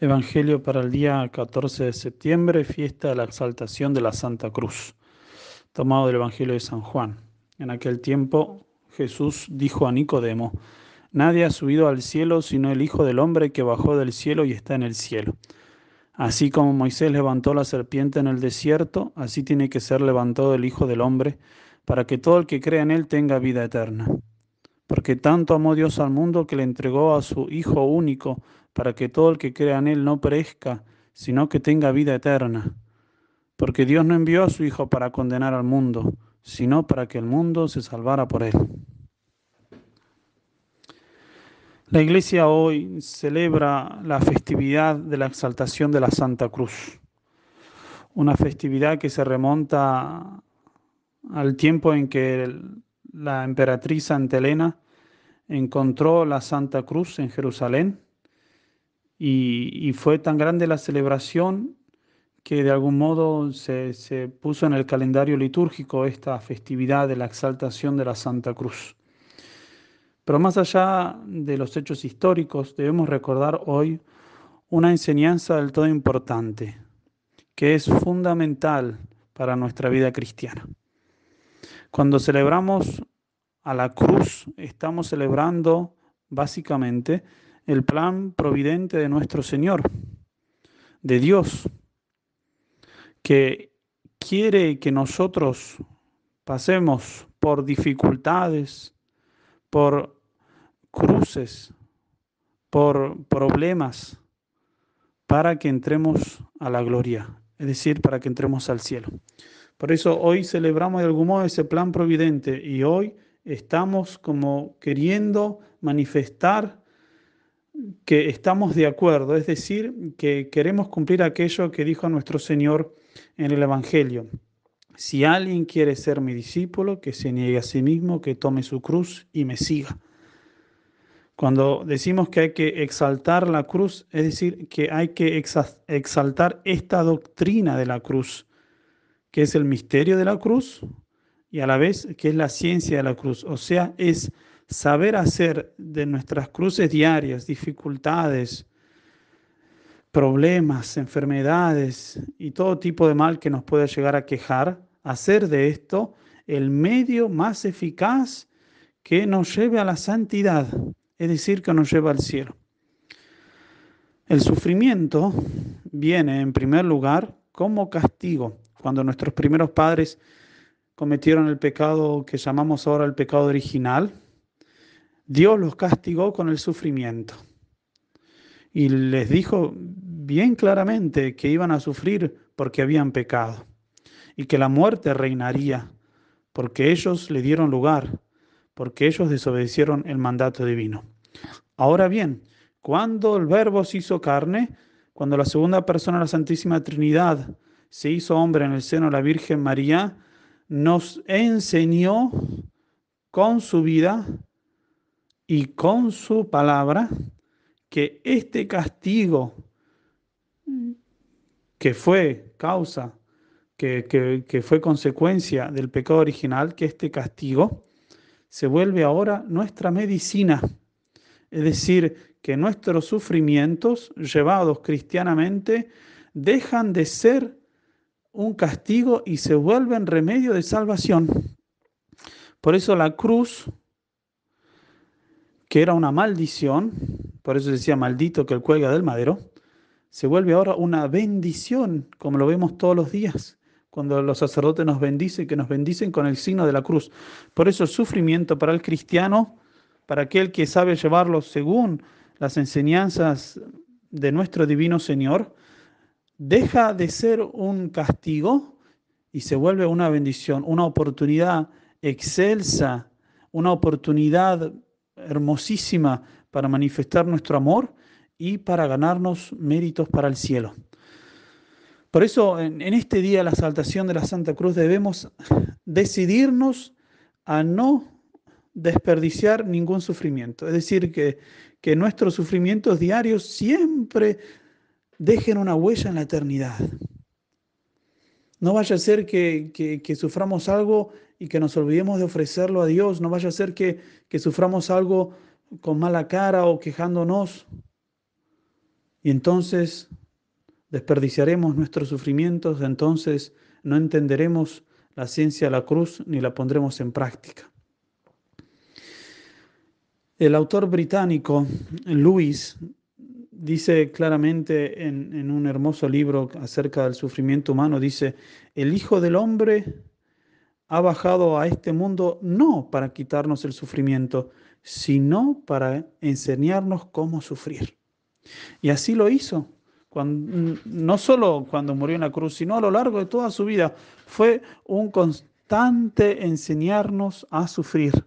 Evangelio para el día 14 de septiembre, fiesta de la exaltación de la Santa Cruz, tomado del Evangelio de San Juan. En aquel tiempo Jesús dijo a Nicodemo, Nadie ha subido al cielo sino el Hijo del Hombre que bajó del cielo y está en el cielo. Así como Moisés levantó la serpiente en el desierto, así tiene que ser levantado el Hijo del Hombre, para que todo el que crea en él tenga vida eterna. Porque tanto amó Dios al mundo que le entregó a su Hijo único, para que todo el que crea en Él no perezca, sino que tenga vida eterna. Porque Dios no envió a su Hijo para condenar al mundo, sino para que el mundo se salvara por Él. La iglesia hoy celebra la festividad de la exaltación de la Santa Cruz, una festividad que se remonta al tiempo en que la emperatriz Santa Elena encontró la Santa Cruz en Jerusalén y, fue tan grande la celebración que de algún modo se, se, puso en el calendario litúrgico esta festividad de la exaltación de la Santa Cruz. Pero más allá de los hechos históricos, debemos recordar hoy una enseñanza del todo importante, que es fundamental para nuestra vida cristiana. Cuando celebramos a la cruz, estamos celebrando básicamente el plan providente de nuestro Señor, de Dios, que quiere que nosotros pasemos por dificultades, por cruces, por problemas, para que entremos a la gloria, es decir, para que entremos al cielo. Por eso hoy celebramos de algún modo ese plan providente y hoy estamos como queriendo manifestar que estamos de acuerdo, es decir, que queremos cumplir aquello que dijo nuestro Señor en el Evangelio. Si alguien quiere ser mi discípulo, que se niegue a sí mismo, que tome su cruz y me siga. Cuando decimos que hay que exaltar la cruz, es decir, que hay que exaltar esta doctrina de la cruz, que es el misterio de la cruz y a la vez que es la ciencia de la cruz. O sea, es saber hacer de nuestras cruces diarias, dificultades, problemas, enfermedades y todo tipo de mal que nos pueda llegar a quejar, hacer de esto el medio más eficaz que nos lleve a la santidad, es decir, que nos lleve al cielo. El sufrimiento viene en primer lugar como castigo. Cuando nuestros primeros padres cometieron el pecado que llamamos ahora el pecado original, Dios los castigó con el sufrimiento y les dijo bien claramente que iban a sufrir porque habían pecado y que la muerte reinaría porque ellos le dieron lugar, porque ellos desobedecieron el mandato divino. Ahora bien, cuando el Verbo se hizo carne, cuando la segunda persona de la Santísima Trinidad se hizo hombre en el seno de la Virgen María, nos enseñó con su vida y con su palabra que este castigo que fue causa, que, que, fue consecuencia del pecado original, que este castigo se vuelve ahora nuestra medicina. Es decir, que nuestros sufrimientos llevados cristianamente dejan de ser un castigo y se vuelven remedio de salvación. Por eso la cruz que era una maldición, por eso decía maldito que el cuelga del madero, se vuelve ahora una bendición, como lo vemos todos los días, cuando los sacerdotes nos bendicen, que nos bendicen con el signo de la cruz. Por eso el sufrimiento para el cristiano, para aquel que sabe llevarlo según las enseñanzas de nuestro divino Señor, deja de ser un castigo y se vuelve una bendición, una oportunidad excelsa, una oportunidad hermosísima para manifestar nuestro amor y para ganarnos méritos para el cielo. Por eso en, este día de la exaltación de la Santa Cruz debemos decidirnos a no desperdiciar ningún sufrimiento. Es decir, que, que nuestros sufrimientos diarios siempre dejen una huella en la eternidad. No vaya a ser que, que, suframos algo y que nos olvidemos de ofrecerlo a Dios. No vaya a ser que, que suframos algo con mala cara o quejándonos. Y entonces desperdiciaremos nuestros sufrimientos, entonces no entenderemos la ciencia de la cruz ni la pondremos en práctica. El autor británico Lewis dice claramente en, un hermoso libro acerca del sufrimiento humano, dice, el Hijo del Hombre ha bajado a este mundo no para quitarnos el sufrimiento, sino para enseñarnos cómo sufrir. Y así lo hizo, no solo cuando murió en la cruz, sino a lo largo de toda su vida. Fue un constante enseñarnos a sufrir.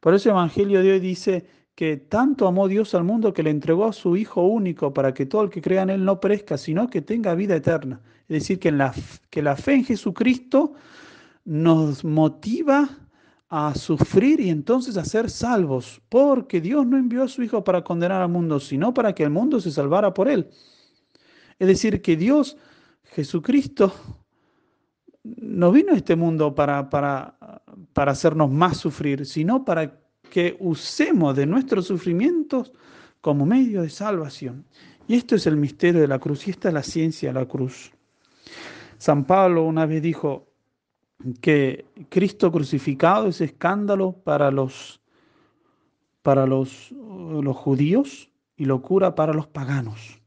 Por eso el Evangelio de hoy dice que tanto amó Dios al mundo que le entregó a su Hijo único para que todo el que crea en Él no perezca, sino que tenga vida eterna. Es decir, que, la, que la fe en Jesucristo nos motiva a sufrir y entonces a ser salvos, porque Dios no envió a su Hijo para condenar al mundo, sino para que el mundo se salvara por él. Es decir, que Dios, Jesucristo, no vino a este mundo para, para, para hacernos más sufrir, sino para que usemos de nuestros sufrimientos como medio de salvación. Y esto es el misterio de la cruz y esta es la ciencia de la cruz. San Pablo una vez dijo, que Cristo crucificado es escándalo para los, para los, los judíos y locura para los paganos.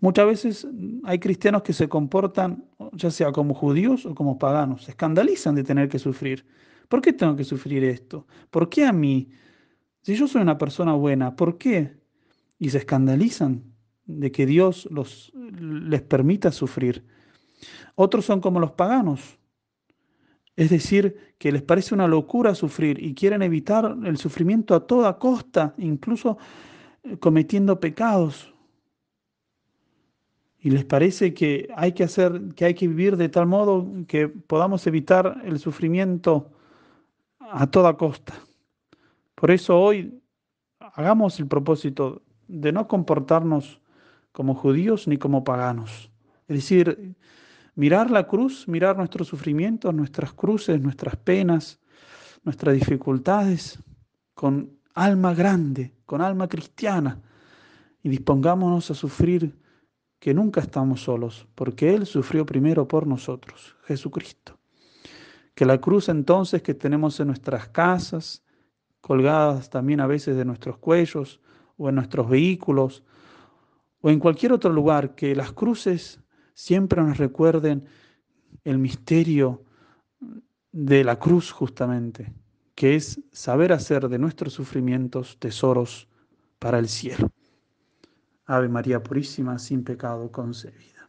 Muchas veces hay cristianos que se comportan ya sea como judíos o como paganos, se escandalizan de tener que sufrir. ¿Por qué tengo que sufrir esto? ¿Por qué a mí? Si yo soy una persona buena, ¿por qué? Y se escandalizan de que Dios les permita sufrir. Otros son como los paganos, es decir, que les parece una locura sufrir y quieren evitar el sufrimiento a toda costa, incluso eh, cometiendo pecados. Y les parece que hay que hacer, que hay que vivir de tal modo que podamos evitar el sufrimiento a toda costa. Por eso hoy hagamos el propósito de no comportarnos como judíos ni como paganos. Es decir, mirar la cruz, mirar nuestros sufrimientos, nuestras cruces, nuestras penas, nuestras dificultades, con alma grande, con alma cristiana, y dispongámonos a sufrir que nunca estamos solos, porque Él sufrió primero por nosotros, Jesucristo. Que la cruz entonces que tenemos en nuestras casas, colgadas también a veces de nuestros cuellos o en nuestros vehículos, o en cualquier otro lugar, que las cruces siempre nos recuerden el misterio de la cruz justamente, que es saber hacer de nuestros sufrimientos tesoros para el cielo. Ave María Purísima, sin pecado concebida.